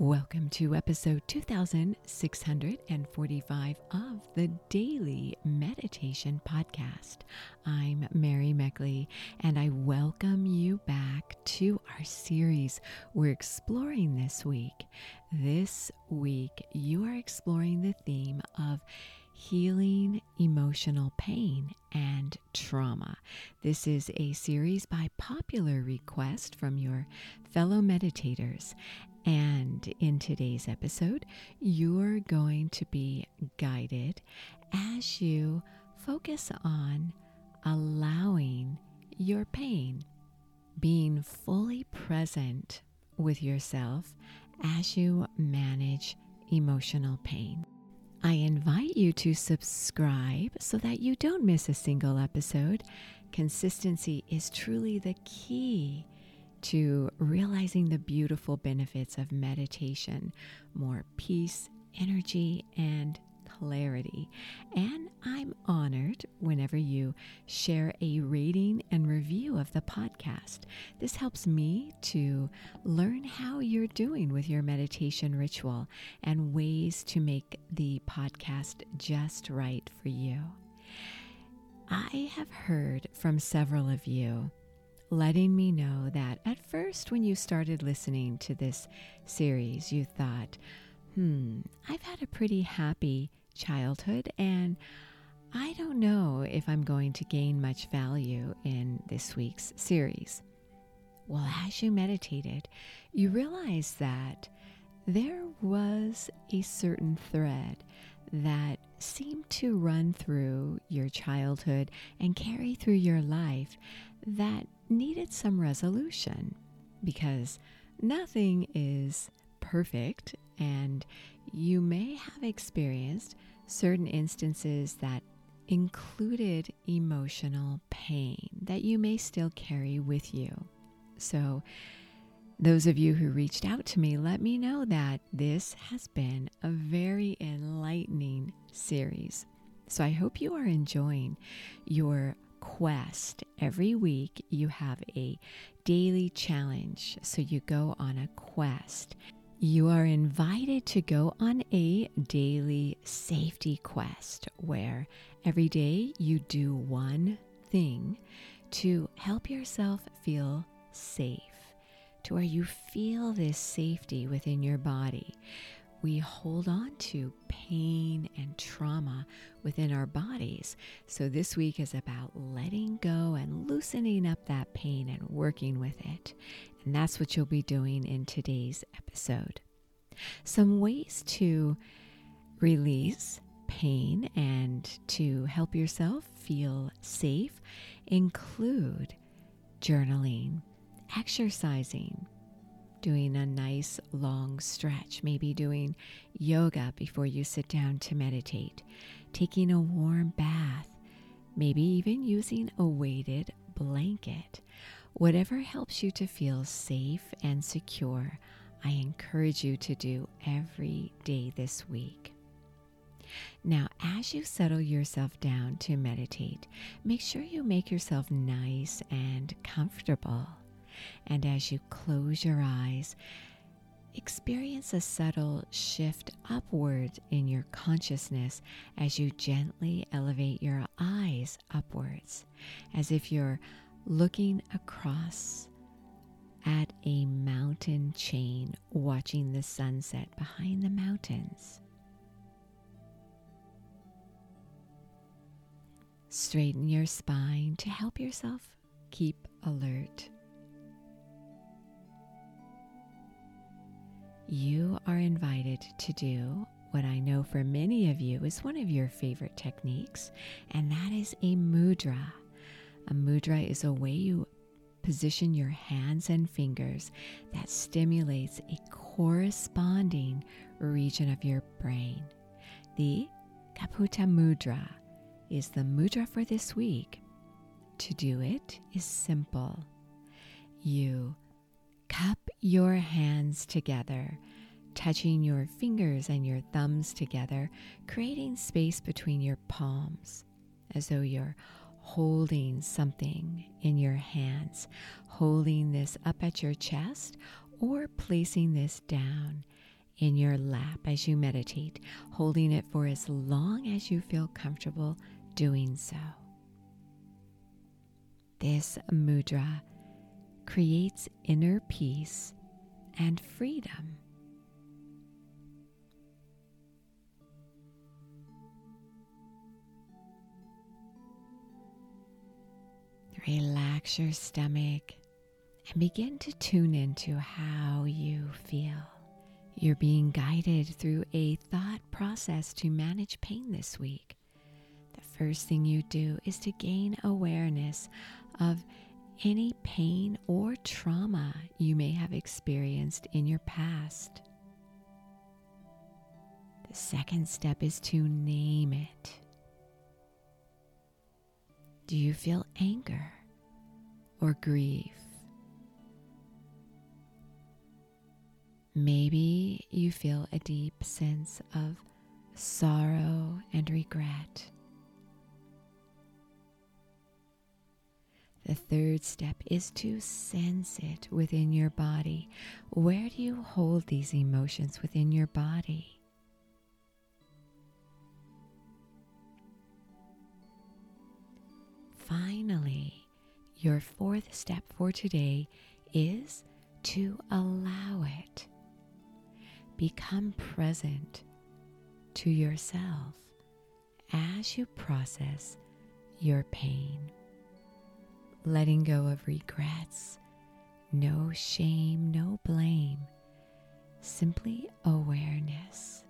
Welcome to episode 2645 of the Daily Meditation Podcast. I'm Mary Meikle, and I welcome you back to our series we're exploring this week. This week, you are exploring the theme of healing emotional pain and trauma. This is a series by popular request from your fellow meditators. And in today's episode, you're going to be guided as you focus on allowing your pain, being fully present with yourself as you manage emotional pain. I invite you to subscribe so that you don't miss a single episode. Consistency is truly the key to realizing the beautiful benefits of meditation more peace, energy, and clarity. And I'm honored whenever you share a rating and review of the podcast. This helps me to learn how you're doing with your meditation ritual and ways to make the podcast just right for you. I have heard from several of you letting me know that at first, when you started listening to this series, you thought, hmm, I've had a pretty happy childhood, and I don't know if I'm going to gain much value in this week's series. Well, as you meditated, you realized that there was a certain thread that seemed to run through your childhood and carry through your life that needed some resolution because nothing is perfect and you may have experienced certain instances that included emotional pain that you may still carry with you. So, those of you who reached out to me, let me know that this has been a very enlightening series. So, I hope you are enjoying your quest. Every week, you have a daily challenge. So, you go on a quest you are invited to go on a daily safety quest where every day you do one thing to help yourself feel safe, to where you feel this safety within your body. We hold on to pain and trauma within our bodies. So, this week is about letting go and loosening up that pain and working with it. And that's what you'll be doing in today's episode. Some ways to release pain and to help yourself feel safe include journaling, exercising, doing a nice long stretch, maybe doing yoga before you sit down to meditate, taking a warm bath, maybe even using a weighted blanket. Whatever helps you to feel safe and secure, I encourage you to do every day this week. Now, as you settle yourself down to meditate, make sure you make yourself nice and comfortable. And as you close your eyes, experience a subtle shift upward in your consciousness as you gently elevate your eyes upwards, as if you're looking across at a mountain chain, watching the sunset behind the mountains. Straighten your spine to help yourself keep alert. You are invited to do what I know for many of you is one of your favorite techniques, and that is a mudra. A mudra is a way you position your hands and fingers that stimulates a corresponding region of your brain. The Kapota Mudra is the mudra for this week. To do it is simple. You your hands together, touching your fingers and your thumbs together, creating space between your palms as though you're holding something in your hands, holding this up at your chest or placing this down in your lap as you meditate, holding it for as long as you feel comfortable doing so. This mudra creates inner peace and freedom. Relax your stomach and begin to tune into how you feel. You're being guided through a thought process to manage pain this week. The first thing you do is to gain awareness of any pain or trauma you may have experienced in your past. The second step is to name it. Do you feel anger or grief? Maybe you feel a deep sense of sorrow and regret. The third step is to sense it within your body. Where do you hold these emotions within your body? Finally, your fourth step for today is to allow it. Become present to yourself as you process your pain letting go of regrets, no shame, no blame, simply awareness.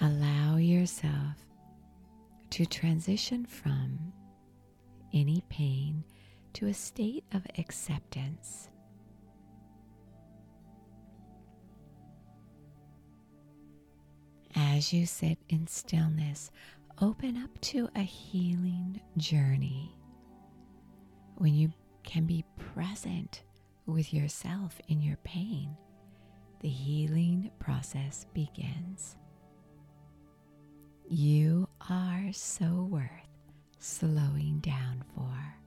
Allow yourself to transition from any pain to a state of acceptance. As you sit in stillness, open up to a healing journey when you can be present with yourself in your pain. The healing process begins. You are so worth slowing down for.